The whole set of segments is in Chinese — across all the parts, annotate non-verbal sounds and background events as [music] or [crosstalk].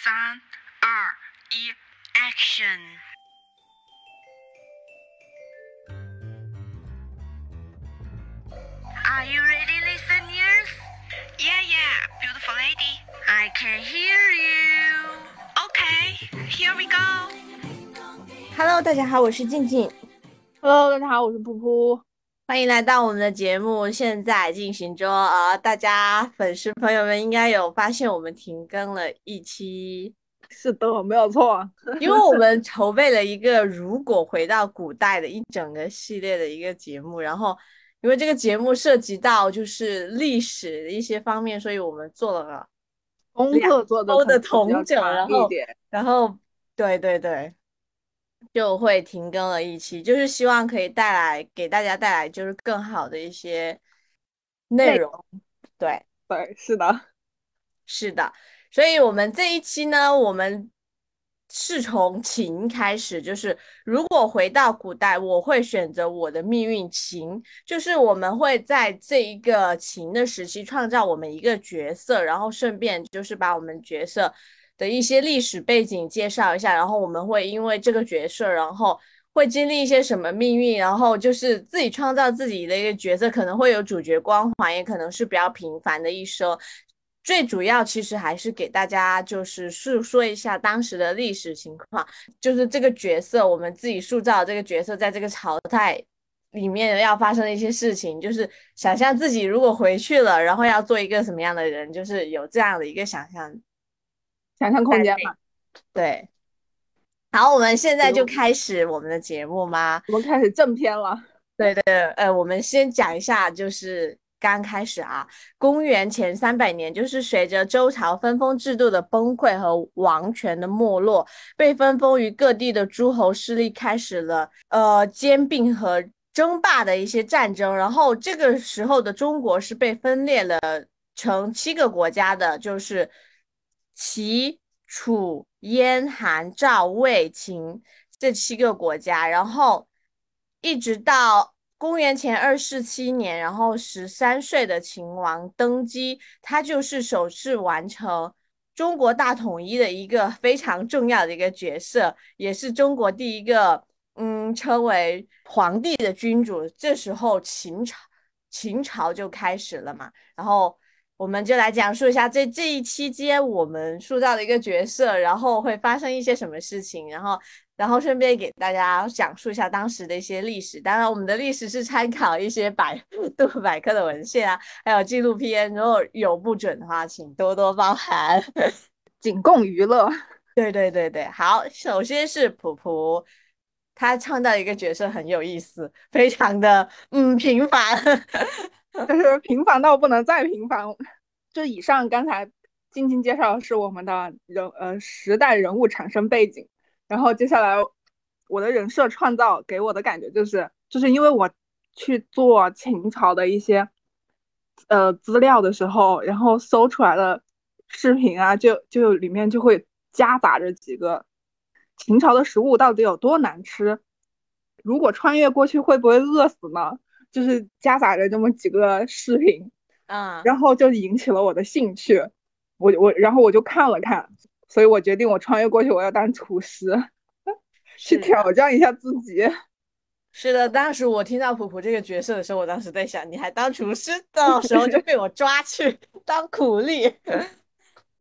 三、二、一，Action！ Are you ready, listeners? Yeah, yeah, beautiful lady. I can hear you. Okay, here we go. Hello，大家好，我是静静， Hello，大家好，我是噗噗。 欢迎来到我们的节目，现在进行中。呃，大家粉丝朋友们应该有发现我们停更了一期，[laughs] 是的，没有错。[laughs] 因为我们筹备了一个如果回到古代的一整个系列的一个节目，然后因为这个节目涉及到就是历史的一些方面，所以我们做了个功课做的同整长然后一点。然后，对对对，就会停更了一期，就是希望可以带来给大家带来就是更好的一些内内容。对，对，是的，[laughs] 是的，所以我们这一期呢，我们是从秦开始，就是如果回到古代，我会选择我的命运秦，就是我们会在这一个秦的时期创造我们一个角色，然后顺便就是把我们角色的一些历史背景介绍一下，然后我们会因为这个角色，然后会经历一些什么命运，然后就是自己创造自己的一个角色，可能会有主角光环，也可能是比较平凡的一生。最主要其实还是给大家就是述说一下当时的历史情况，就是这个角色我们自己塑造这个角色在这个朝代里面要发生的一些事情，就是想象自己如果回去了，然后要做一个什么样的人，就是有这样的一个想象。想象空间嘛。对，好，我们现在就开始我们的节目吗？我们开始正片了。对对，呃，我们先讲一下，就是刚开始啊，公元前三百年，就是随着周朝分封制度的崩溃和王权的没落，被分封于各地的诸侯势力开始了呃兼并和争霸的一些战争。然后这个时候的中国是被分裂了成七个国家的，就是齐、楚、燕、韩、赵、魏、秦这七个国家，然后一直到公元前二四七年，然后十三岁的秦王登基，他就是首次完成中国大统一的一个非常重要的一个角色，也是中国第一个嗯称为皇帝的君主。这时候秦朝秦朝就开始了嘛，然后。我们就来讲述一下这这一期间我们塑造的一个角色，然后会发生一些什么事情，然后然后顺便给大家讲述一下当时的一些历史。当然，我们的历史是参考一些百 [laughs] 度百科的文献啊，还有纪录片，如果有不准的话，请多多包涵。[laughs] 仅供娱乐。对对对对，好，首先是普普，他创造一个角色很有意思，非常的嗯平凡。[laughs] 就是平凡到不能再平凡。[laughs] 就以上刚才静静介绍的是我们的人呃时代人物产生背景，然后接下来我的人设创造给我的感觉就是，就是因为我去做秦朝的一些呃资料的时候，然后搜出来的视频啊，就就里面就会夹杂着几个秦朝的食物到底有多难吃，如果穿越过去会不会饿死呢？就是夹杂着这么几个视频，[laughs] 嗯，然后就引起了我的兴趣，我我然后我就看了看，所以我决定我穿越过去，我要当厨师，[laughs] 去挑战一下自己。是的，当时我听到普普这个角色的时候，我当时在想，你还当厨师，到时候就被我抓去 [laughs] 当苦力。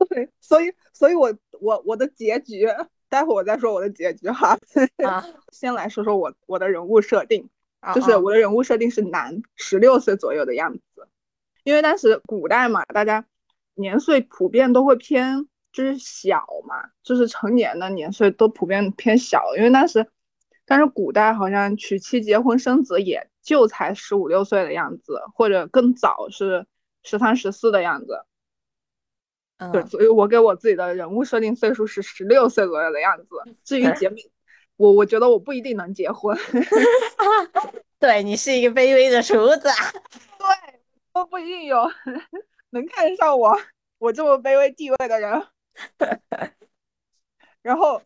对，所以所以我我我的结局，待会儿我再说我的结局哈。啊，先来说说我我的人物设定，啊就是啊我的人物设定是男，十六岁左右的样子。因为当时古代嘛，大家年岁普遍都会偏就是小嘛，就是成年的年岁都普遍偏小，因为当时，但是古代好像娶妻结婚生子也就才十五六岁的样子，或者更早是十三十四的样子。对，嗯，所以我给我自己的人物设定岁数是十六岁左右的样子。至于结没，我我觉得我不一定能结婚。[laughs] 对你是一个卑微的厨子啊。[laughs] 对，都不一定有 [laughs] 能看上我，我这么卑微地位的人。然后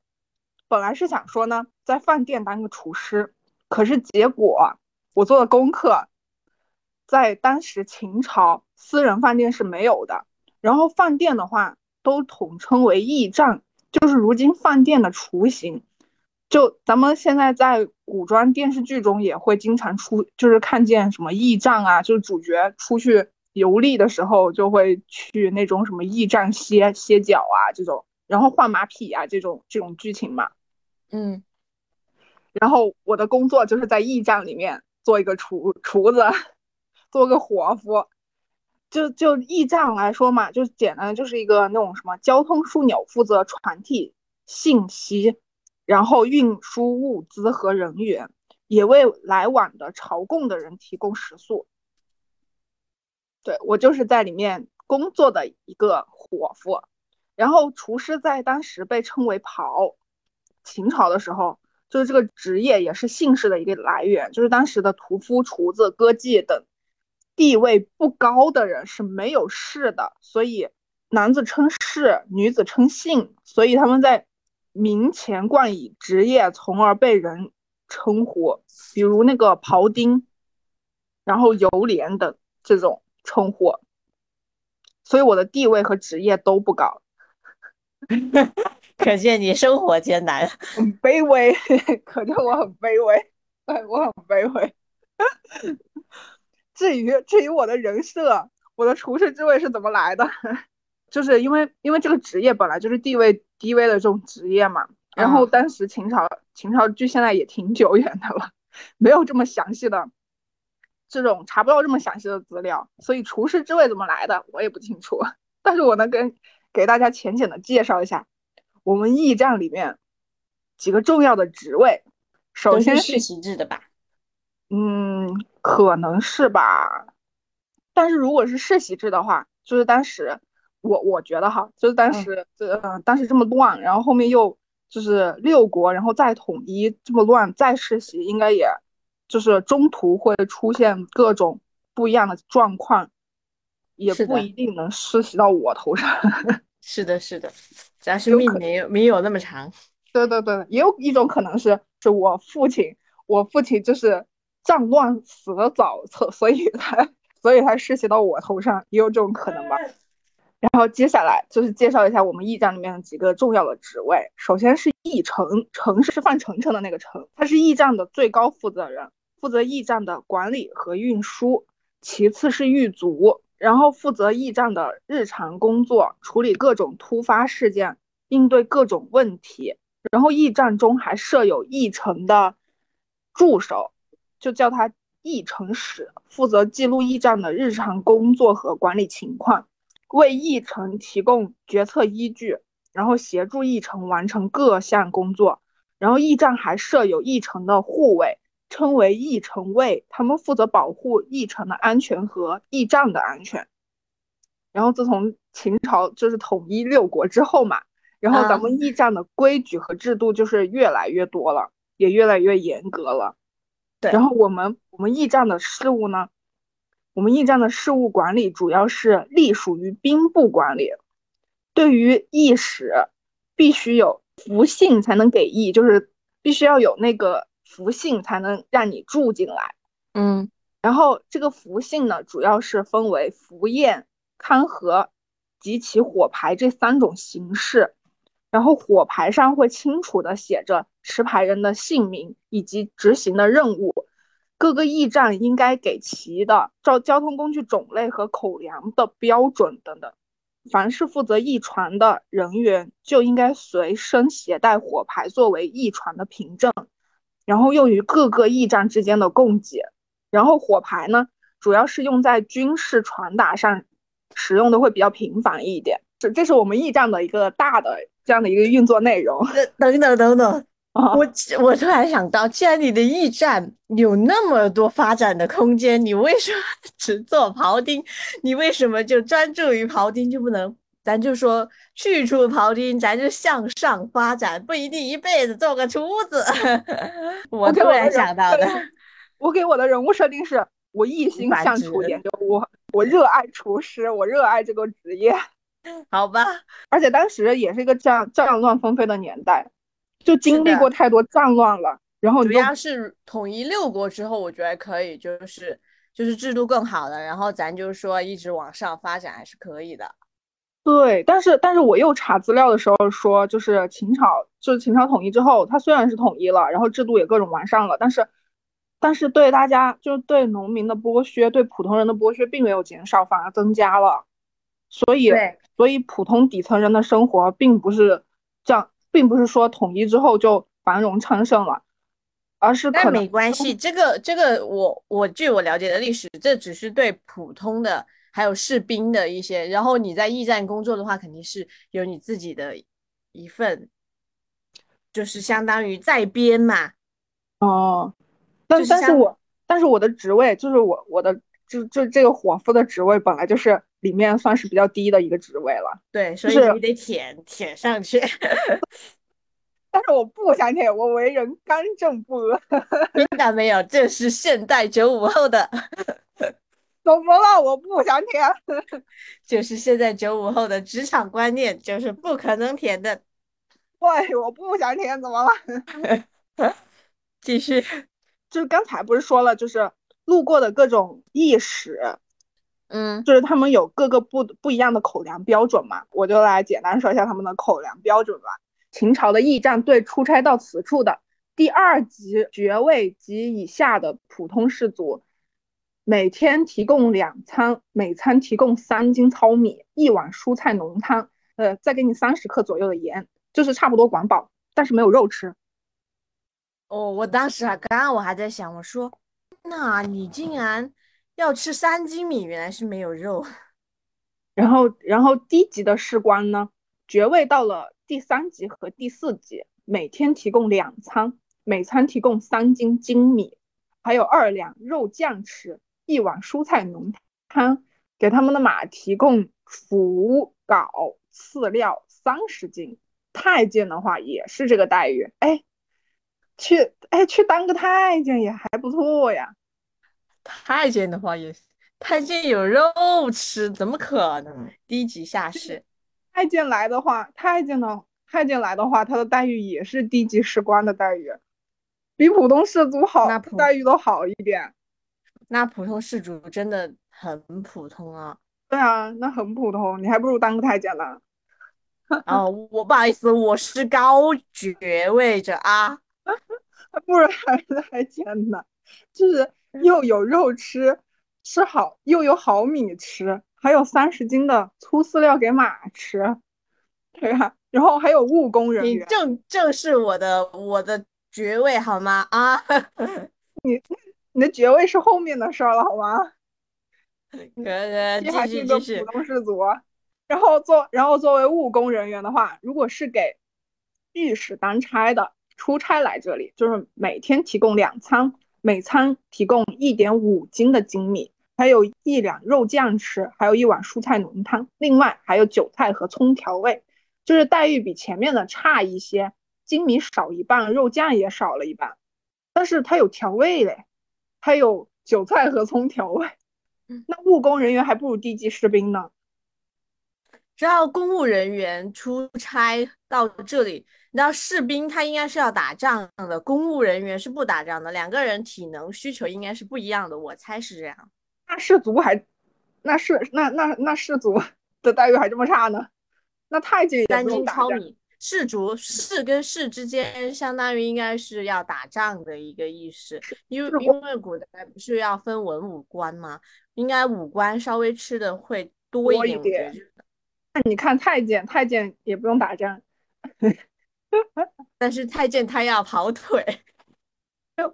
本来是想说呢，在饭店当个厨师，可是结果我做的功课，在当时秦朝私人饭店是没有的。然后饭店的话，都统称为驿站，就是如今饭店的雏形。就咱们现在在古装电视剧中也会经常出，就是看见什么驿站啊，就是主角出去游历的时候就会去那种什么驿站歇歇脚啊这种，然后换马匹啊这种这种剧情嘛。嗯，然后我的工作就是在驿站里面做一个厨厨子，[laughs] 做个伙夫。就就驿站来说嘛，就简单就是一个那种什么交通枢纽，负责传递信息。然后运输物资和人员，也为来往的朝贡的人提供食宿。对我就是在里面工作的一个伙夫。然后厨师在当时被称为袍，秦朝的时候，就是这个职业也是姓氏的一个来源。就是当时的屠夫、厨子、歌妓等地位不高的人是没有氏的，所以男子称氏，女子称姓，所以他们在。名前冠以职业，从而被人称呼，比如那个庖丁，然后游连等这种称呼，所以我的地位和职业都不高，可见你生活艰难，很卑微，[laughs] 可见我很卑微，哎，我很卑微。至于至于我的人设，我的厨师之位是怎么来的？[laughs] 就是因为因为这个职业本来就是地位低微的这种职业嘛，然后当时秦朝秦朝距现在也挺久远的了，[laughs] 没有这么详细的这种查不到这么详细的资料，所以厨师之位怎么来的我也不清楚，[laughs] 但是我能跟给大家浅浅的介绍一下我们驿站里面几个重要的职位，首先是世袭制的吧，嗯，可能是吧，但是如果是世袭制的话，就是当时。我我觉得哈，就是当时这嗯，当时这么乱，然后后面又就是六国，然后再统一这么乱，再世袭，应该也就是中途会出现各种不一样的状况，也不一定能世袭到我头上。[laughs] 是的，是的，主要是命没有没有那么长。对对对，也有一种可能是，是我父亲，我父亲就是战乱死的早，所所以他所以他世袭到我头上，也有这种可能吧。然后接下来就是介绍一下我们驿站里面的几个重要的职位。首先是驿丞，丞是范丞丞的那个丞，他是驿站的最高负责人，负责驿站的管理和运输。其次是狱卒，然后负责驿站的日常工作，处理各种突发事件，应对各种问题。然后驿站中还设有驿丞的助手，就叫他驿丞使，负责记录驿站的日常工作和管理情况。为议程提供决策依据，然后协助议程完成各项工作。然后驿站还设有议程的护卫，称为议程卫，他们负责保护议程的安全和驿站的安全。然后自从秦朝就是统一六国之后嘛，然后咱们驿站的规矩和制度就是越来越多了，也越来越严格了。对，然后我们我们驿站的事务呢？我们驿站的事务管理主要是隶属于兵部管理。对于驿使，必须有福信才能给驿，就是必须要有那个福信才能让你住进来。嗯，然后这个福信呢，主要是分为福宴、刊合及其火牌这三种形式。然后火牌上会清楚的写着持牌人的姓名以及执行的任务。各个驿站应该给齐的照交通工具种类和口粮的标准等等。凡是负责驿传的人员，就应该随身携带火牌作为驿传的凭证，然后用于各个驿站之间的供给。然后火牌呢，主要是用在军事传达上使用的会比较频繁一点。这这是我们驿站的一个大的这样的一个运作内容。等等等等。我我突然想到，既然你的驿站有那么多发展的空间，你为什么 [laughs] 只做庖丁？你为什么就专注于庖丁，就不能咱就说去除庖丁，咱就向上发展，不一定一辈子做个厨子。[laughs] 我突然想到的，[laughs] 我给我的人物设定是我一心向厨研究，我我热爱厨师，我热爱这个职业。好吧，而且当时也是一个战战乱纷飞的年代。就经历过太多战乱了，然后主要是统一六国之后，我觉得可以，就是就是制度更好了，然后咱就是说一直往上发展还是可以的。对，但是但是我又查资料的时候说，就是秦朝，就是秦朝统一之后，它虽然是统一了，然后制度也各种完善了，但是但是对大家，就是对农民的剥削，对普通人的剥削并没有减少，反而增加了。所以，所以普通底层人的生活并不是这样，并不是说统一之后就繁荣昌盛了，而是可但没关系，这个这个我我据我了解的历史，这只是对普通的还有士兵的一些，然后你在驿站工作的话，肯定是有你自己的一份，就是相当于在编嘛，哦，但就是但是我但是我的职位就是我我的就就这个伙夫的职位本来就是里面算是比较低的一个职位了，对，所以你得舔舔上去，[laughs] 但是我不想舔，我为人刚正不阿。[laughs] 听到没有？这是现代九五后的，[laughs] 怎么了？我不想舔。就是现在九五后的职场观念，就是不可能舔的。喂，我不想舔，怎么了？继续，就是刚才不是说了，就是路过的各种驿使，嗯就是他们有各个不不一样的口粮标准嘛，我就来简单说一下他们的口粮标准吧。秦朝的驿站对出差到此处的第二级爵位及以下的普通士族，每天提供两餐，每餐提供三斤糙米，一碗蔬菜浓汤，呃，再给你三十克左右的盐，就是差不多管饱，但是没有肉吃。哦，我当时还，刚刚我还在想，我说，那你竟然要吃三斤米，原来是没有肉。[laughs] 然后，然后低级的士官呢，爵位到了第三级和第四级，每天提供两餐，每餐提供三斤精米，还有二两肉酱吃，一碗蔬菜浓汤，给他们的马提供麸秆饲料三十斤。太监的话也是这个待遇，哎，去哎去当个太监也还不错呀。太监的话也是，太监有肉吃，怎么可能？低级下士。太监来的话，太监的太监来的话，他的待遇也是低级士官的待遇，比普通士族好那待遇都好一点。那普通士族真的很普通啊。对啊，那很普通，你还不如当个太监呢。哦，我不好意思，我是高爵位者啊。还 [laughs] 不如还是太监呢，就是又有肉吃，吃好又有好米吃，还有三十斤的粗饲料给马吃，对吧？然后还有务工人你员，正正是我的我的爵位好吗？啊，[laughs] 你你的爵位是后面的事儿了，好吗？[laughs] 呃，你还继是个普续继续。通士族。然后作然后作为务工人员的话，如果是给御史当差的，出差来这里，就是每天提供两餐，每餐提供一点五斤的精米，还有一两肉酱吃，还有一碗蔬菜浓汤，另外还有韭菜和葱调味，就是待遇比前面的差一些，精米少一半，肉酱也少了一半，但是它有调味嘞，它有韭菜和葱调味。那务工人员还不如地级士兵呢。知道公务人员出差到这里，你知道士兵他应该是要打仗的，公务人员是不打仗的，两个人体能需求应该是不一样的，我猜是这样。那士族还，那士那那那士族 [laughs] 的待遇还这么差呢？那太监也三斤。糙米，士族士跟士之间相当于应该是要打仗的一个意思，因为因为古代不是要分文武官吗？应该武官稍微吃的会多一点，我觉得。那你看太监，太监也不用打仗。但是太监他要跑腿，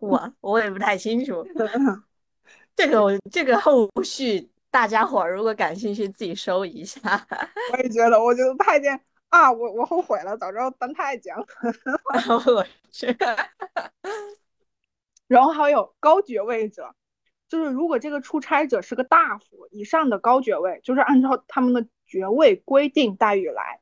我我也不太清楚。[laughs] 这个我这个后续大家伙儿如果感兴趣，自己搜一下。[laughs] 我也觉得，我觉得太监啊，我我后悔了，早知道当太监了。[laughs] 我去，然后还有高爵位者，就是如果这个出差者是个大夫以上的高爵位，就是按照他们的爵位规定待遇来。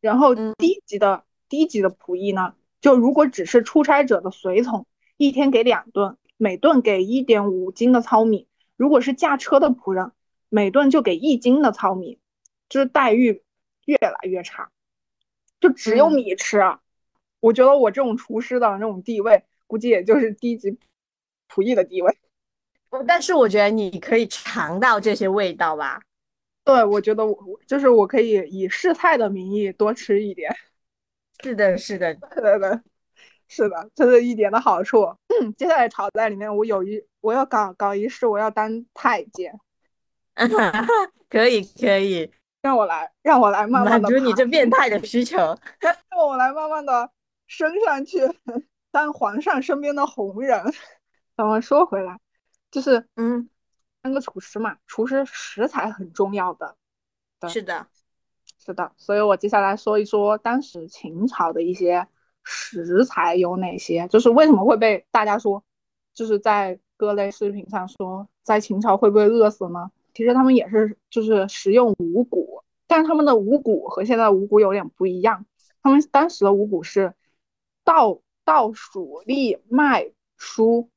然后嗯低级的、低级的仆役呢，就如果只是出差者的随从，一天给两顿，每顿给一点五斤的糙米；如果是驾车的仆人，每顿就给一斤的糙米，就是待遇越来越差，就只有嗯米吃啊。我觉得我这种厨师的那种地位，估计也就是低级仆役的地位。[laughs] 但是我觉得你可以尝到这些味道吧。对，我觉得我就是我可以以试菜的名义多吃一点。[laughs] 是的，是的，对对，是的，这是一点的好处。接下来炒菜里面，我有一我要搞搞一事，我要当太监。[laughs] 可以可以，让我来，让我来慢慢的满足你这变态的需求。让我来慢慢的升上去，当皇上身边的红人。咱们说回来，就是嗯，当个厨师嘛，厨师食材很重要的。对是的，是的，所以我接下来说一说当时秦朝的一些食材有哪些，就是为什么会被大家说，就是在各类视频上说，在秦朝会不会饿死呢？其实他们也是就是食用五谷，但是他们的五谷和现在五谷有点不一样，他们当时的五谷是稻、稻、黍、栗、麦、菽，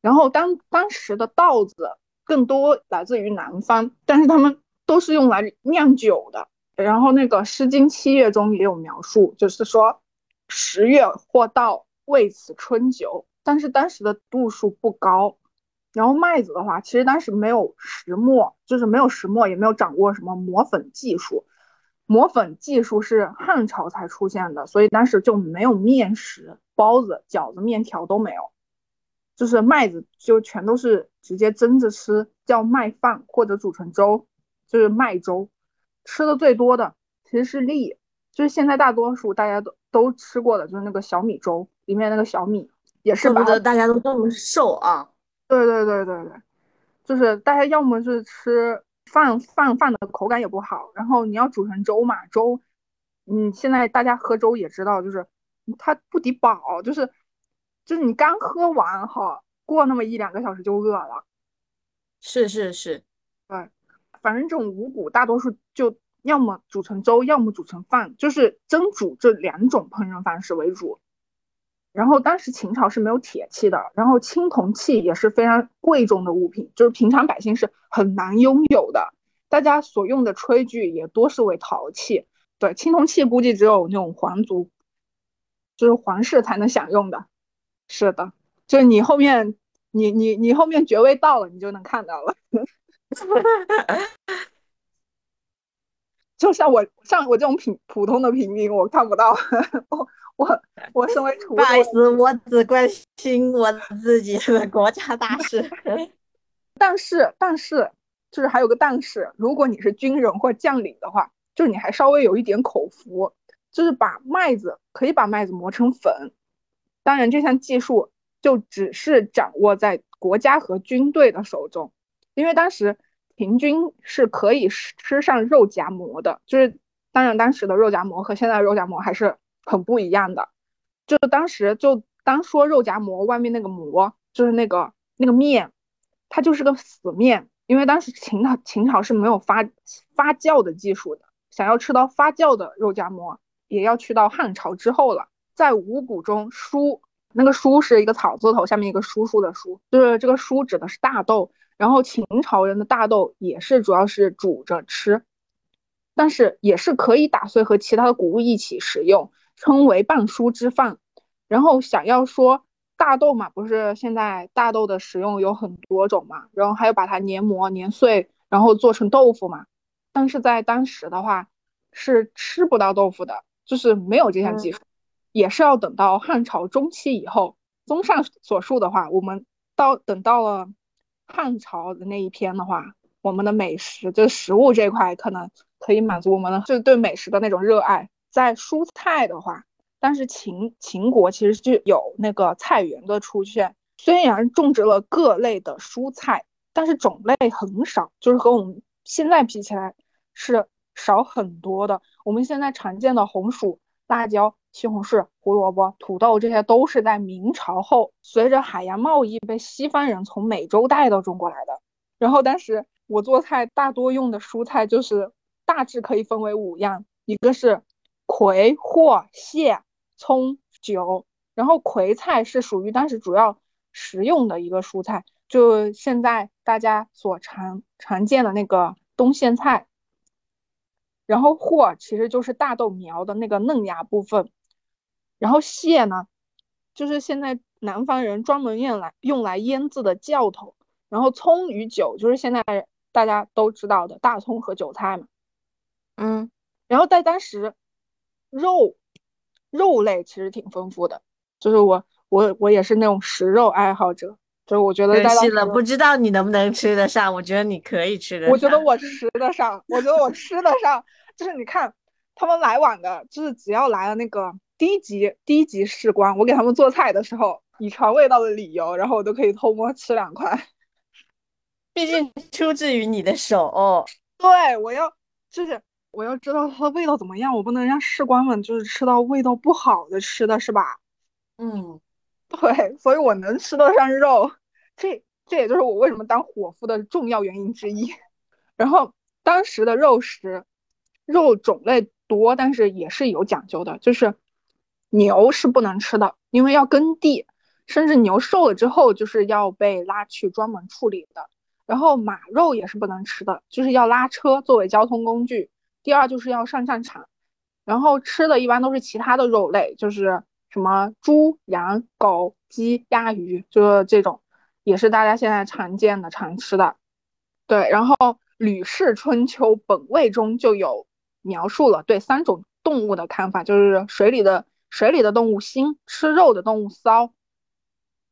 然后当当时的稻子更多来自于南方，但是他们都是用来酿酒的。然后那个《诗经·七月》中也有描述，就是说十月或稻，为此春酒。但是当时的度数不高。然后麦子的话，其实当时没有石磨，就是没有石磨，也没有掌握什么磨粉技术。磨粉技术是汉朝才出现的，所以当时就没有面食、包子、饺子、面条都没有，就是麦子就全都是直接蒸着吃，叫麦饭或者煮成粥，就是麦粥。吃的最多的其实是粒，就是现在大多数大家都都吃过的，就是那个小米粥里面那个小米，也是把怪不得大家都这么瘦啊。对对对对对，就是大家要么是吃饭饭饭的口感也不好，然后你要煮成粥嘛，粥，嗯，现在大家喝粥也知道，就是它不抵饱，就是就是你刚喝完哈，过那么一两个小时就饿了。是是是，对，反正这种五谷大多数就要么煮成粥，要么煮成饭，就是蒸煮这两种烹饪方式为主。然后当时秦朝是没有铁器的，然后青铜器也是非常贵重的物品，就是平常百姓是很难拥有的。大家所用的炊具也多是为陶器，对，青铜器估计只有那种皇族，就是皇室才能享用的。是的，就是你后面，你你你后面爵位到了，你就能看到了。[laughs] 就像我像我这种平普通的平民，我看不到。[laughs] 我我身为厨，不好意思，我只关心我自己的国家大事。[laughs] 但是，但是，就是还有个但是，如果你是军人或将领的话，就是你还稍微有一点口福，就是把麦子可以把麦子磨成粉。当然，这项技术就只是掌握在国家和军队的手中，因为当时平均是可以吃上肉夹馍的。就是当然，当时的肉夹馍和现在的肉夹馍还是。很不一样的，就当时就当说肉夹馍外面那个馍就是那个那个面，它就是个死面，因为当时秦朝秦朝是没有发发酵的技术的，想要吃到发酵的肉夹馍，也要去到汉朝之后了。在五谷中，菽那个菽是一个草字头，下面一个叔叔的叔，就是这个菽指的是大豆，然后秦朝人的大豆也是主要是煮着吃，但是也是可以打碎和其他的谷物一起食用。称为半蔬之饭，然后想要说大豆嘛，不是现在大豆的食用有很多种嘛，然后还有把它研磨研碎，然后做成豆腐嘛。但是在当时的话是吃不到豆腐的，就是没有这项技术，也是要等到汉朝中期以后。综上所述的话，我们到等到了汉朝的那一篇的话，我们的美食就是食物这块可能可以满足我们的就对美食的那种热爱。在蔬菜的话，但是秦秦国其实就有那个菜园的出现，虽然种植了各类的蔬菜，但是种类很少，就是和我们现在比起来是少很多的。我们现在常见的红薯、辣椒、西红柿、胡萝卜、土豆，这些都是在明朝后随着海洋贸易被西方人从美洲带到中国来的。然后当时我做菜大多用的蔬菜就是大致可以分为五样，一个是。葵、藿、蟹、葱、韭，然后葵菜是属于当时主要食用的一个蔬菜，就现在大家所常常见的那个冬苋菜。然后藿其实就是大豆苗的那个嫩芽部分，然后蟹呢，就是现在南方人专门用来用来腌制的酵头。然后葱与韭就是现在大家都知道的大葱和韭菜嘛。嗯，然后在当时，肉肉类其实挺丰富的，就是我我我也是那种食肉爱好者，就是我觉得可惜了，不知道你能不能吃得上。我觉得你可以吃得上。我觉得我吃得上，我觉得我吃得上。就是你看他们来晚的，就是只要来了那个低级低级士官，我给他们做菜的时候，以尝味道的理由，然后我都可以偷摸吃两块。[laughs] 毕竟出自于你的手。对，我要就是我要知道它的味道怎么样，我不能让士官们就是吃到味道不好的吃的是吧？嗯，[laughs] 对，所以我能吃得上肉，这这也就是我为什么当伙夫的重要原因之一。[laughs] 然后当时的肉食，肉种类多，但是也是有讲究的，就是牛是不能吃的，因为要耕地，甚至牛瘦了之后就是要被拉去专门处理的。然后马肉也是不能吃的，就是要拉车作为交通工具。第二就是要上战场，然后吃的一般都是其他的肉类，就是什么猪、羊、狗、鸡、鸭、鱼，就是这种，也是大家现在常见的常吃的。对，然后《吕氏春秋·本味》中就有描述了对三种动物的看法，就是水里的水里的动物腥，吃肉的动物骚，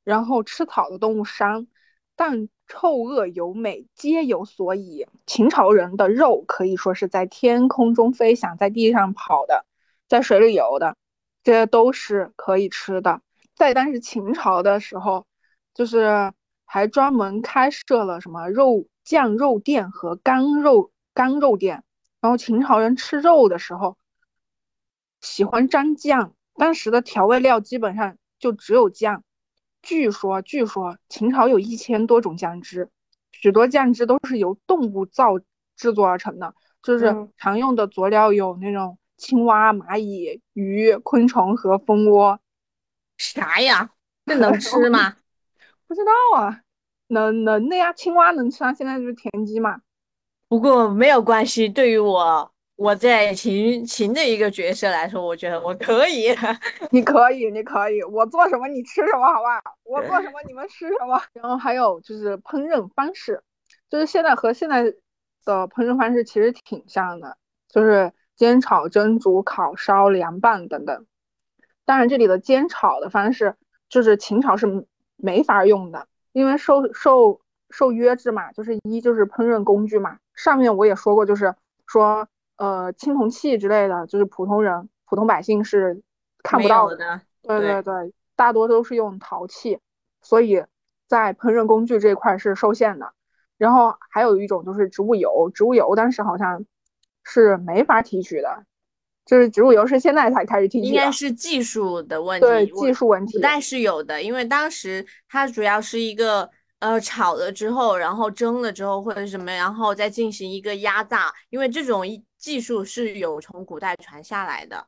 然后吃草的动物膻，但。臭恶有美，皆有所以。秦朝人的肉可以说是在天空中飞翔，在地上跑的，在水里游的，这些都是可以吃的。在当时秦朝的时候，就是还专门开设了什么肉酱肉店和干肉干肉店。然后秦朝人吃肉的时候，喜欢沾酱，当时的调味料基本上就只有酱。据说，据说秦朝有一千多种酱汁，许多酱汁都是由动物造制作而成的。就是常用的佐料有那种青蛙、蚂蚁、鱼、昆虫和蜂窝。啥呀？这能吃吗？[laughs] 不知道啊，能能的呀，青蛙能吃啊，现在就是田鸡嘛。不过没有关系，对于我。我在秦秦的一个角色来说，我觉得我可以，[laughs] 你可以，你可以，我做什么你吃什么，好吧？我做什么你们吃什么。然后还有就是烹饪方式，就是现在和现在的烹饪方式其实挺像的，就是煎炒蒸煮烤烧凉拌等等。当然，这里的煎炒的方式就是秦朝是没法用的，因为受受受约制嘛，就是一就是烹饪工具嘛。上面我也说过，就是说。呃，青铜器之类的，就是普通人、普通百姓是看不到的。对对对，大多都是用陶器，所以在烹饪工具这一块是受限的。然后还有一种就是植物油，植物油当时好像是没法提取的，就是植物油是现在才开始提取。应该是技术的问题。对，技术问题。古代是有的，因为当时它主要是一个。呃，炒了之后，然后蒸了之后或者什么，然后再进行一个压榨，因为这种技术是有从古代传下来的，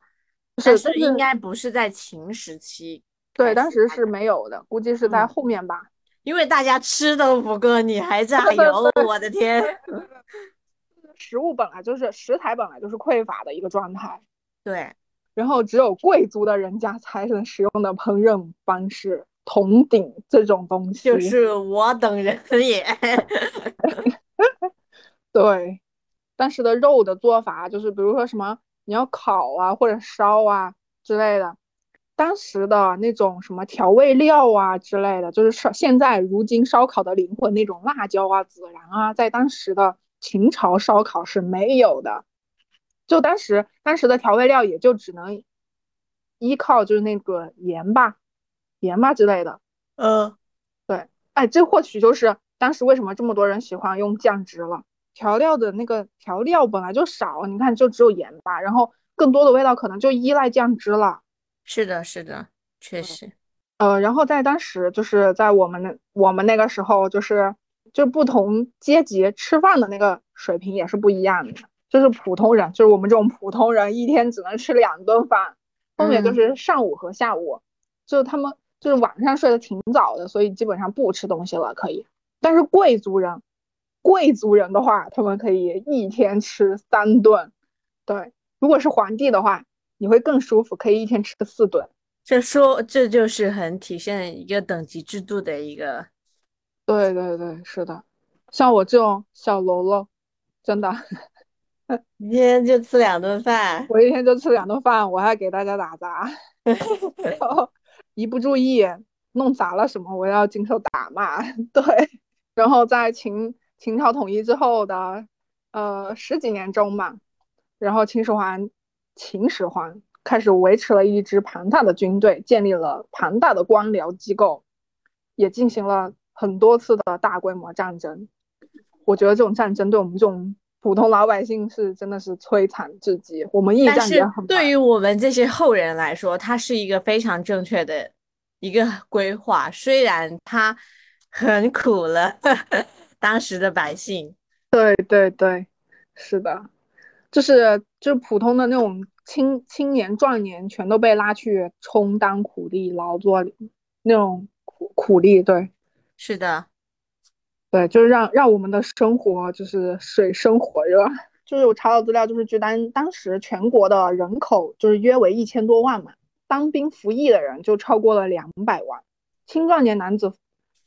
但是应该不是在秦时期。对，当时是没有的，估计是在后面吧。因为大家吃都不够，你还榨油，我的天！食物本来就是食材本来就是匮乏的一个状态。对，然后只有贵族的人家才能使用的烹饪方式。铜鼎这种东西，就是我等人也。[laughs] 对，当时的肉的做法就是，比如说什么你要烤啊或者烧啊之类的，当时的那种什么调味料啊之类的，就是烧现在如今烧烤的灵魂那种辣椒啊、孜然啊，在当时的秦朝烧烤是没有的。就当时当时的调味料也就只能依靠就是那个盐吧。盐吧之类的，嗯，对，哎，这或许就是当时为什么这么多人喜欢用酱汁了。调料的那个调料本来就少，你看就只有盐吧，然后更多的味道可能就依赖酱汁了。是的，是的，确实。呃，然后在当时就是在我们那我们那个时候，就是就不同阶级吃饭的那个水平也是不一样的。就是普通人，就是我们这种普通人，一天只能吃两顿饭，后面就是上午和下午，就他们。就是晚上睡得挺早的，所以基本上不吃东西了，可以。但是贵族人，贵族人的话，他们可以一天吃三顿。对，如果是皇帝的话，你会更舒服，可以一天吃四顿。这说这就是很体现一个等级制度的一个。对对对，是的。像我这种小喽啰，真的，一天就吃两顿饭，我一天就吃两顿饭，我还给大家打杂，然后一不注意弄砸了什么，我要经受打骂。对，然后在秦秦朝统一之后的呃十几年中嘛，然后秦始皇秦始皇开始维持了一支庞大的军队，建立了庞大的官僚机构，也进行了很多次的大规模战争。我觉得这种战争对我们这种普通老百姓是真的是摧残至极。我们驿但是站也很对于我们这些后人来说，它是一个非常正确的一个 [laughs] 规划，虽然它很苦了当时的百姓。对对对，是的，就是就是普通的那种青青年壮年全都被拉去充当苦力劳作那种苦苦力，对是的，对，就是让让我们的生活就是水深火热。就是我查到资料，就是据当当时全国的人口就是约为一千多万嘛，当兵服役的人就超过了两百万，青壮年男子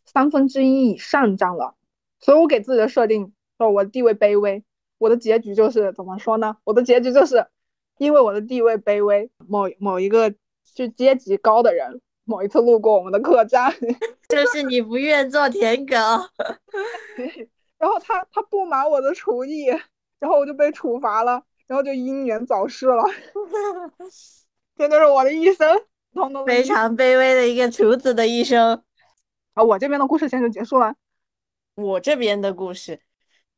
三分之一以上占了。所以我给自己的设定，说我的地位卑微，我的结局就是怎么说呢？我的结局就是因为我的地位卑微，某某一个就阶级高的人，某一次路过我们的客栈，[laughs] 就是你不愿做舔狗。[laughs] 然后他他不满我的厨艺，然后我就被处罚了，然后就英年早逝了。[laughs] 这就是我的一生，通通非常卑微的一个厨子的一生。啊！我这边的故事先就结束了。我这边的故事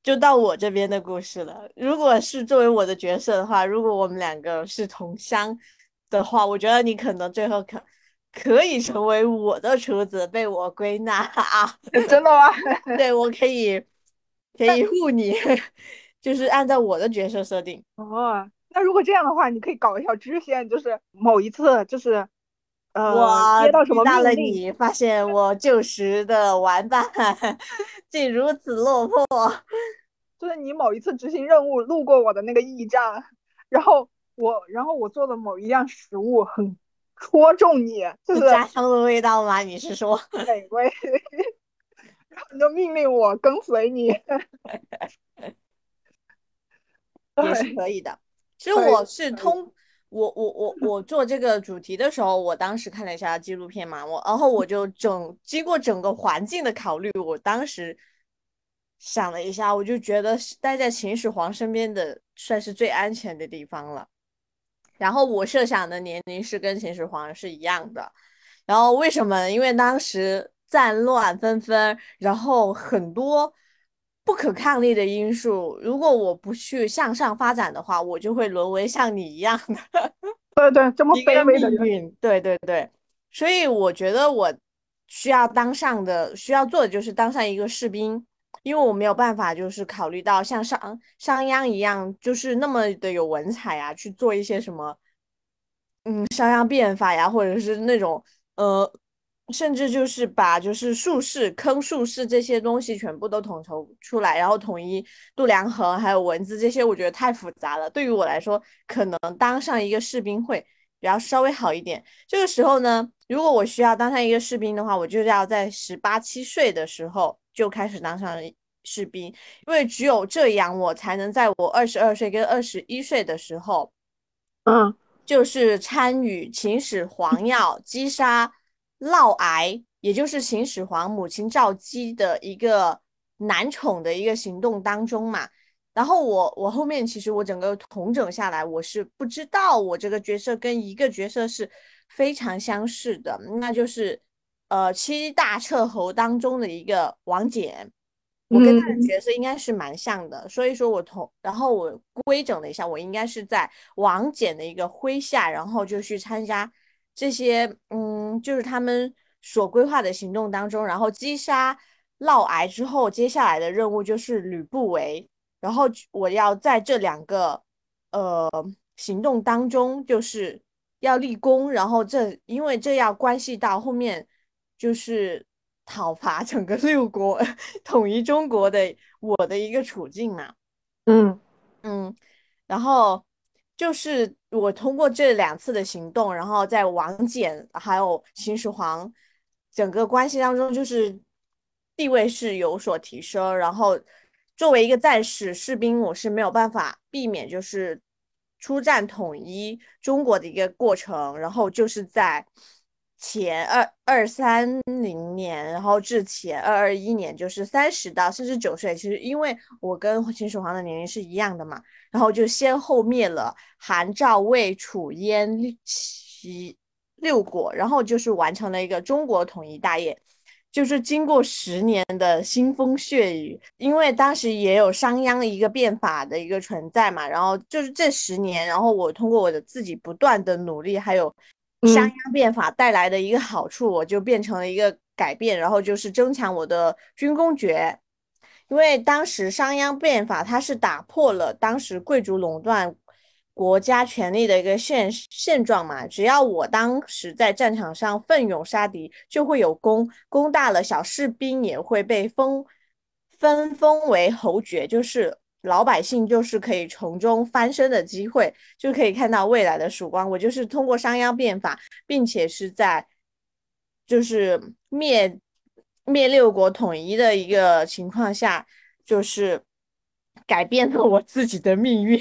就到我这边的故事了。如果是作为我的角色的话，如果我们两个是同乡的话，我觉得你可能最后可可以成为我的厨子，被我归纳啊。[laughs] 真的吗？[laughs] 对，我可以可以护你，[laughs] 就是按照我的角色设定。哦，那如果这样的话，你可以搞一条支线，就是某一次就是。呃，我接到什么到了？你，发现我旧时的玩伴 [laughs] 竟如此落魄。[laughs] 就是你某一次执行任务路过我的那个驿站，然后我，然后我做的某一样食物很戳中你，就是是家乡的味道吗？你是说？[laughs] 美味，然后你就命令我跟随你。也是对，可以的。其实我是通我我我我做这个主题的时候，我当时看了一下纪录片嘛，我然后我就整经过整个环境的考虑，我当时想了一下，我就觉得待在秦始皇身边的算是最安全的地方了。然后我设想的年龄是跟秦始皇是一样的。然后为什么？因为当时战乱纷纷，然后很多不可抗力的因素。如果我不去向上发展的话，我就会沦为像你一样的 [laughs] 对对，这么卑微的，命运。对对对，所以我觉得我需要当上的，需要做的就是当上一个士兵，因为我没有办法就是考虑到像商商鞅一样，就是那么的有文采啊，去做一些什么。嗯，商鞅变法呀，或者是那种呃，甚至就是把就是术士、坑术士这些东西全部都统筹出来，然后统一度量衡还有文字这些，我觉得太复杂了。对于我来说，可能当上一个士兵会比较稍微好一点。这个时候呢，如果我需要当上一个士兵的话，我就要在十八七岁的时候就开始当上士兵，因为只有这样，我才能在我二十二岁跟二十一岁的时候。嗯就是参与秦始皇要击杀嫪毐，也就是秦始皇母亲赵姬的一个男宠的一个行动当中嘛。然后我我后面其实我整个统整下来，我是不知道我这个角色跟一个角色是非常相似的，那就是呃七大彻侯当中的一个王翦。我跟他的嗯角色应该是蛮像的，所以说我同，然后我规整了一下，我应该是在王翦的一个麾下，然后就去参加这些，嗯，就是他们所规划的行动当中，然后击杀嫪毐之后，接下来的任务就是吕不韦，然后我要在这两个呃行动当中，就是要立功，然后这因为这要关系到后面就是讨伐整个六国、[laughs] 统一中国的我的一个处境嘛。嗯嗯，然后就是我通过这两次的行动，然后在王翦还有秦始皇整个关系当中，就是地位是有所提升。然后作为一个战士士兵，我是没有办法避免就是出战统一中国的一个过程。然后就是在前二二三零年，然后至前二二一年，就是三十到四十九岁。其实因为我跟秦始皇的年龄是一样的嘛，然后就先后灭了韩、赵、魏、楚、燕、齐。六国，然后就是完成了一个中国统一大业，就是经过十年的腥风血雨，因为当时也有商鞅的一个变法的一个存在嘛，然后就是这十年，然后我通过我的自己不断的努力，还有商鞅变法带来的一个好处，我就变成了一个改变，然后就是增强我的军功爵，因为当时商鞅变法，它是打破了当时贵族垄断。国家权力的一个现现状嘛，只要我当时在战场上奋勇杀敌，就会有功，功大了，小士兵也会被封分封为侯爵，就是老百姓就是可以从中翻身的机会，就可以看到未来的曙光。我就是通过商鞅变法，并且是在就是灭灭六国统一的一个情况下，就是改变了我自己的命运。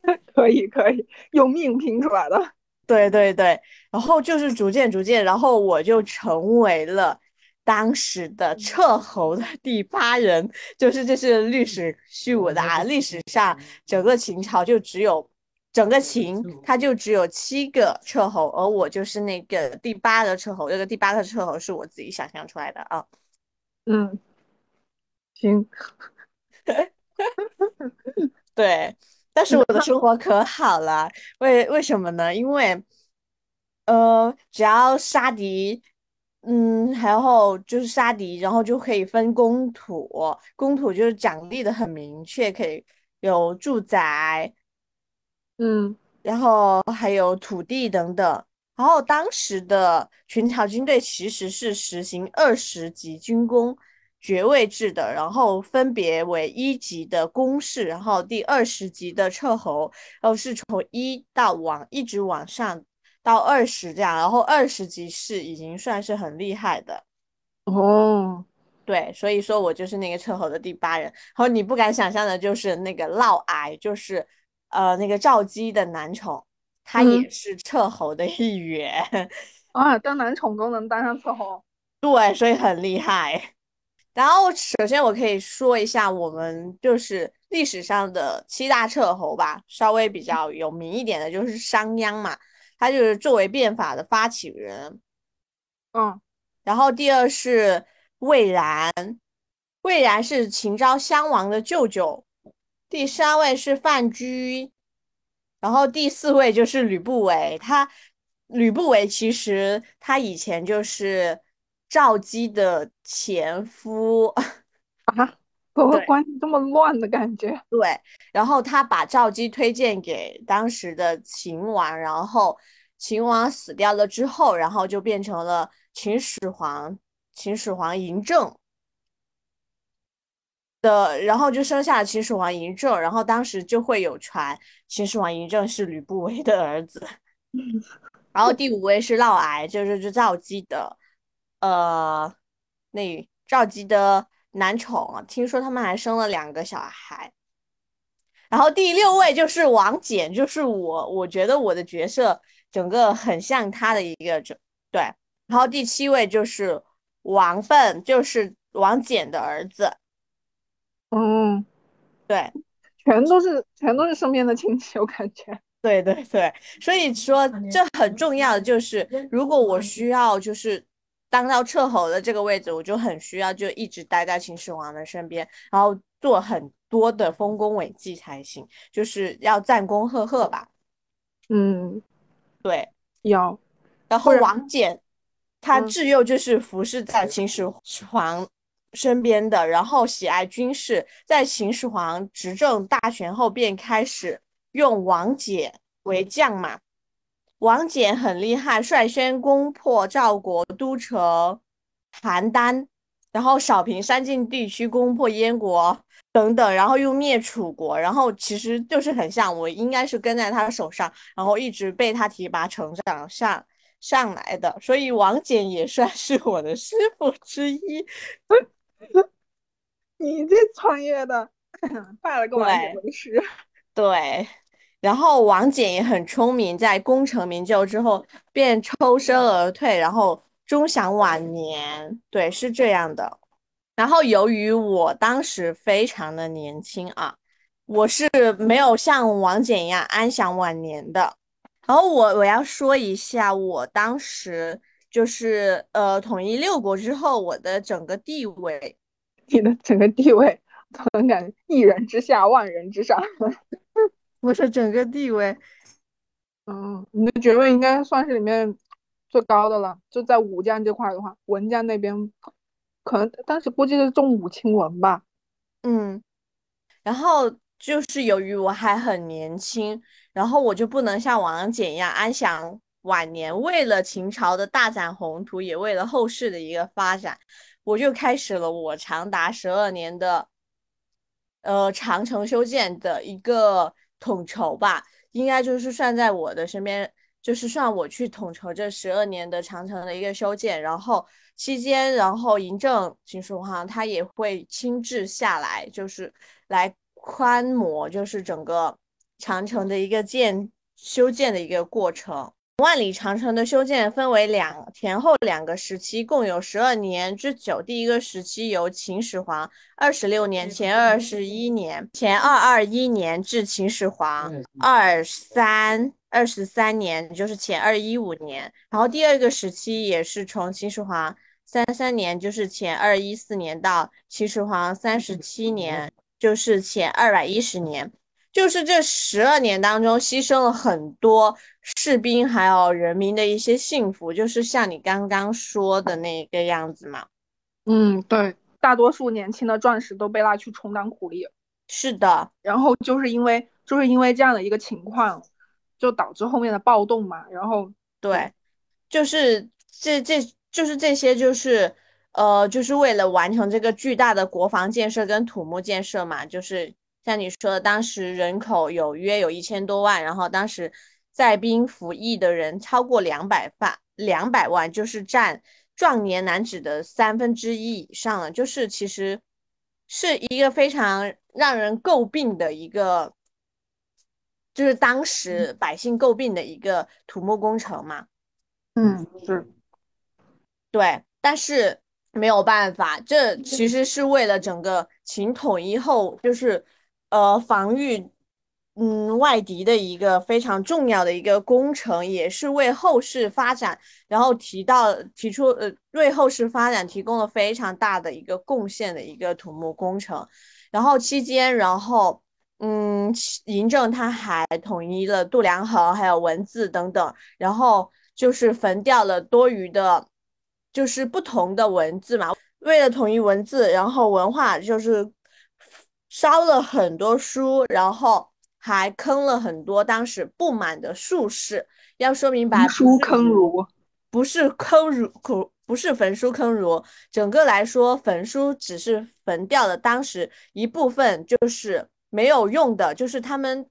[laughs] 可以可以，用命拼出来的。对对对，然后就是逐渐逐渐，然后我就成为了当时的彻侯的第八人，就是这是历史虚无的啊。历史上整个秦朝就只有整个秦，它就只有七个彻侯，而我就是那个第八个彻侯。这个第八个彻侯是我自己想象出来的啊。嗯，行。[laughs] 对。但是我的生活 [laughs] 可好了，为为什么呢？因为，呃，只要杀敌，嗯，然后就是杀敌，然后就可以分公土，公土就是奖励的很明确，可以有住宅，嗯，然后还有土地等等。然后当时的群朝军队其实是实行二十级军功。爵位制的，然后分别为一级的公士，然后第二十级的彻侯，然后是从一到往一直往上到二十这样，然后二十级是已经算是很厉害的哦。对，所以说我就是那个彻侯的第八人。然后你不敢想象的就是那个嫪毐，就是呃那个赵姬的男宠，他也是彻侯的一员 [laughs] 啊，当男宠都能当上彻侯，对，所以很厉害。然后，首先我可以说一下我们就是历史上的七大彻侯吧，稍微比较有名一点的就是商鞅嘛，他就是作为变法的发起人。嗯，然后第二是魏然，魏然是秦昭襄王的舅舅。第三位是范雎，然后第四位就是吕不韦。他吕不韦其实他以前就是。赵姬的前夫 [laughs] 啊，怎么关系这么乱的感觉？对，然后他把赵姬推荐给当时的秦王，然后秦王死掉了之后，然后就变成了秦始皇，秦始皇嬴政的，然后就生下了秦始皇嬴政，然后当时就会有传秦始皇嬴政是吕不韦的儿子，[laughs] 然后第五位是嫪毐，就是是赵姬的。呃，那赵姬的男宠，听说他们还生了两个小孩。然后第六位就是王翦，就是我，我觉得我的角色整个很像他的一个，对。然后第七位就是王奋，就是王翦的儿子。嗯，对，全都是全都是身边的亲戚，我感觉。[laughs] 对对对，所以说这很重要的就是，如果我需要就是。当到彻侯的这个位置，我就很需要就一直待在秦始皇的身边，然后做很多的丰功伟绩才行，就是要战功赫赫吧。嗯，对，要。然后王翦，他自幼就是服侍在秦始皇身边的，然后喜爱军事，在秦始皇执政大权后，便开始用王翦为将嘛。王翦很厉害，率先攻破赵国都城邯郸，然后扫平三晋地区，攻破燕国等等，然后又灭楚国，然后其实就是很像我，应该是跟在他的手上，然后一直被他提拔成长上上来的，所以王翦也算是我的师傅之一。[laughs] 你这创业的，[laughs] 拜了个王翦为师。[laughs] 对，然后王翦也很聪明，在功成名就之后便抽身而退，然后终享晚年。对，是这样的。然后由于我当时非常的年轻啊，我是没有像王翦一样安享晚年的。然后我我要说一下，我当时就是呃统一六国之后，我的整个地位，你的整个地位，突然感觉一人之下，万人之上。我的整个地位，嗯，你的爵位应该算是里面最高的了。就在武将这块的话，文将那边可能当时估计是重武轻文吧。嗯，然后就是由于我还很年轻。然后我就不能像王翦一样安享晚年，为了秦朝的大展宏图，也为了后世的一个发展，我就开始了我长达十二年的，呃，长城修建的一个统筹吧，应该就是算在我的身边，就是算我去统筹这十二年的长城的一个修建，然后期间，然后嬴政秦始皇他也会亲自下来，就是来宽模，就是整个。长城的一个建修建的一个过程，万里长城的修建分为两前后两个时期，共有十二年之久。第一个时期由秦始皇二十六年前二十一年前二二一年至秦始皇二三二十三年，就是前二一五年。然后第二个时期也是从秦始皇三三年，就是前二一四年到秦始皇三十七年，就是前二百一十年。就是这十二年当中，牺牲了很多士兵还有人民的一些幸福，就是像你刚刚说的那个样子嘛。嗯，对，大多数年轻的壮士都被拉去充当苦力。是的，然后就是因为就是因为这样的一个情况，就导致后面的暴动嘛。然后对，就是这这就是这些就是呃，就是为了完成这个巨大的国防建设跟土木建设嘛，就是。像你说的，当时人口有约有一千多万，然后当时在兵服役的人超过两百万，两百万就是占壮年男子的三分之一以上了，就是其实是一个非常让人诟病的一个，就是当时百姓诟病的一个土木工程嘛。嗯，是，对，但是没有办法，这其实是为了整个秦统一后，就是。呃，防御，嗯，外敌的一个非常重要的一个工程，也是为后世发展，然后提到提出，呃，为后世发展提供了非常大的一个贡献的一个土木工程。然后期间，然后，嗯，嬴政他还统一了度量衡，还有文字等等，然后就是焚掉了多余的，就是不同的文字嘛，为了统一文字，然后文化就是。烧了很多书，然后还坑了很多当时不满的术士。要说明白，书坑儒不是坑儒，不不是焚书坑儒。整个来说，焚书只是焚掉了当时一部分，就是没有用的，就是他们，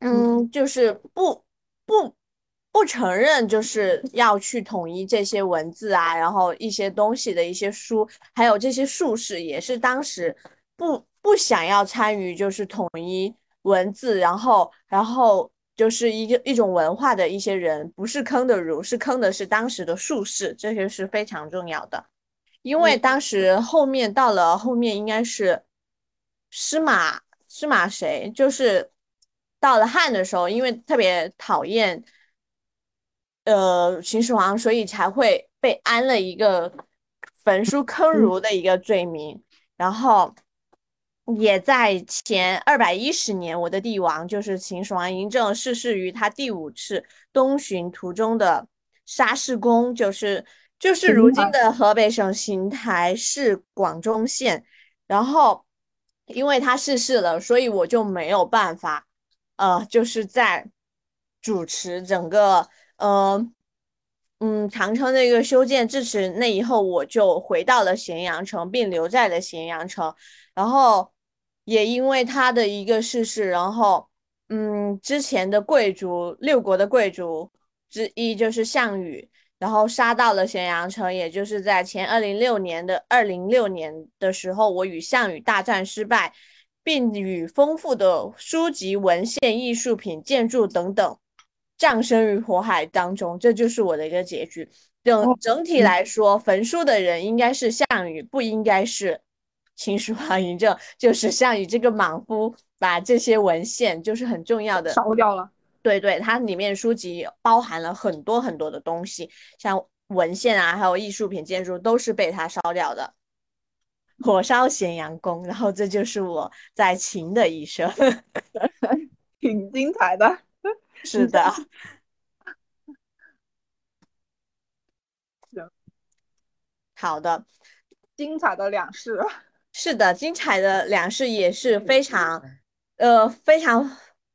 嗯，就是不不不承认，就是要去统一这些文字啊，然后一些东西的一些书，还有这些术士，也是当时。不不想要参与，就是统一文字，然后然后就是一个一种文化的一些人，不是坑的儒，是坑的是当时的术士，这些是非常重要的。因为当时后面到了后面，应该是司马司马谁，就是到了汉的时候，因为特别讨厌呃秦始皇，所以才会被安了一个焚书坑儒的一个罪名，然后。也在前二百一十年，我的帝王就是秦始皇嬴政逝世于他第五次东巡途中的沙市宫，就是就是如今的河北省邢台市广中县。然后因为他逝世了，所以我就没有办法，呃，就是在主持整个，呃，嗯，长城的一个修建。自此那以后，我就回到了咸阳城，并留在了咸阳城，然后。也因为他的一个逝世，然后，嗯，之前的贵族六国的贵族之一就是项羽，然后杀到了咸阳城，也就是在前二零六年的二零六年的时候，我与项羽大战失败，并与丰富的书籍、文献、艺术品、建筑等等葬身于火海当中，这就是我的一个结局。整整体来说，焚书的人应该是项羽，不应该是秦始皇嬴政，就是项羽这个莽夫把这些文献，就是很重要的烧掉了。对对，它里面书籍包含了很多很多的东西，像文献啊，还有艺术品、建筑都是被他烧掉的。火烧咸阳宫，然后这就是我在秦的一生，[laughs] 挺精彩的。是的。[laughs] 好的，精彩的两世。是的，精彩的两世也是非常，呃，非常。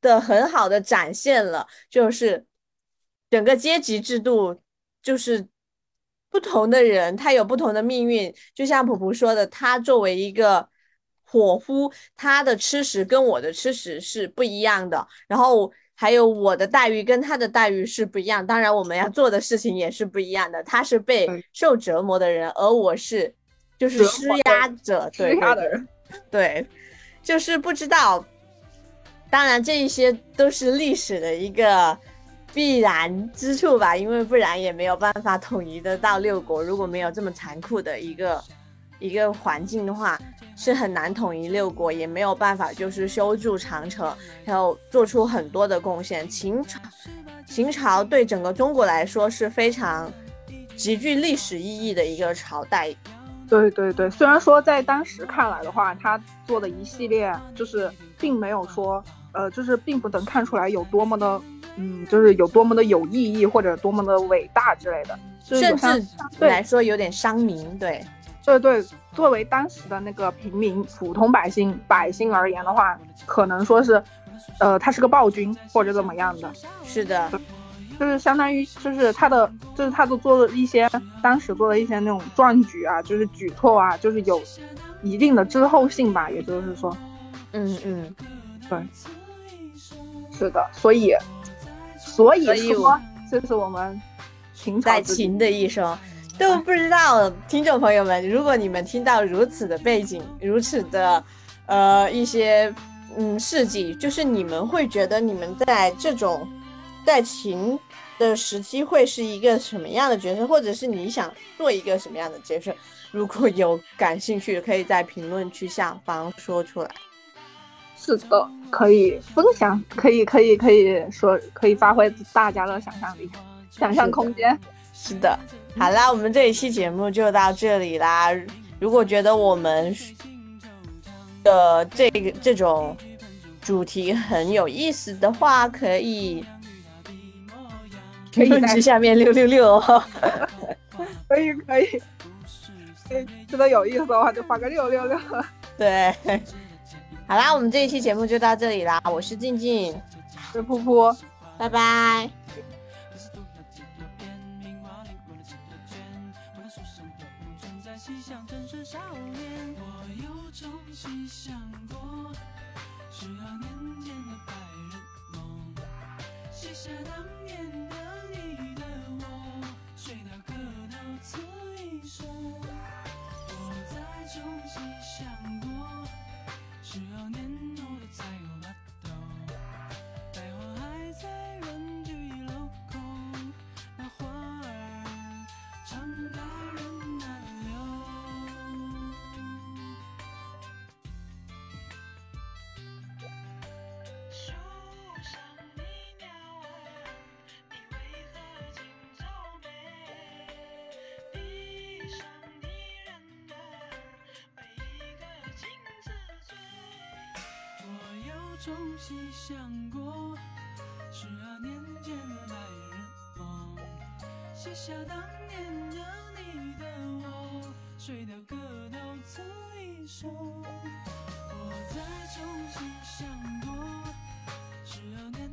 的很好的展现了，就是整个阶级制度，就是不同的人他有不同的命运。就像普普说的，他作为一个伙夫，他的吃食跟我的吃食是不一样的。然后还有我的待遇跟他的待遇是不一样，当然我们要做的事情也是不一样的。他是被受折磨的人，而我是就是施压者，对压的人，对，就是不知道。当然，这一些都是历史的一个必然之处吧，因为不然也没有办法统一得到六国。如果没有这么残酷的一个一个环境的话，是很难统一六国，也没有办法就是修筑长城，然后做出很多的贡献。秦朝，秦朝对整个中国来说是非常极具历史意义的一个朝代。对对对，虽然说在当时看来的话，他做的一系列就是并没有说。呃，就是并不能看出来有多么的，嗯，就是有多么的有意义或者多么的伟大之类的，甚至来说有点伤民。对，对对，作为当时的那个平民、普通百姓、百姓而言的话，可能说是，呃，他是个暴君或者怎么样的。是的，就是相当于就是他的，就是他都做了一些当时做的一些那种壮举啊，就是举措啊，就是有一定的滞后性吧。也就是说，嗯嗯，对。是的，所以，所以说，这是我们秦在秦的一生，都不知道听众朋友们，如果你们听到如此的背景，如此的，呃，一些嗯事迹，就是你们会觉得你们在这种在秦的时期会是一个什么样的角色，或者是你想做一个什么样的角色？如果有感兴趣，可以在评论区下方说出来。是的，可以分享，可以可以可以说，可以发挥大家的想象力、想象空间。是的，好啦，我们这一期节目就到这里啦。如果觉得我们的这个这种主题很有意思的话，可以可以在下面六六六。[laughs] 可以可以，觉得有意思的话就发个六六六。[laughs] 对。好啦，我们这一期节目就到这里啦。我是静静，是噗噗，拜拜。十重新想过，十二年前的白日梦，写下当年的你的我，水调歌头词一首。我。再重新想过，十二年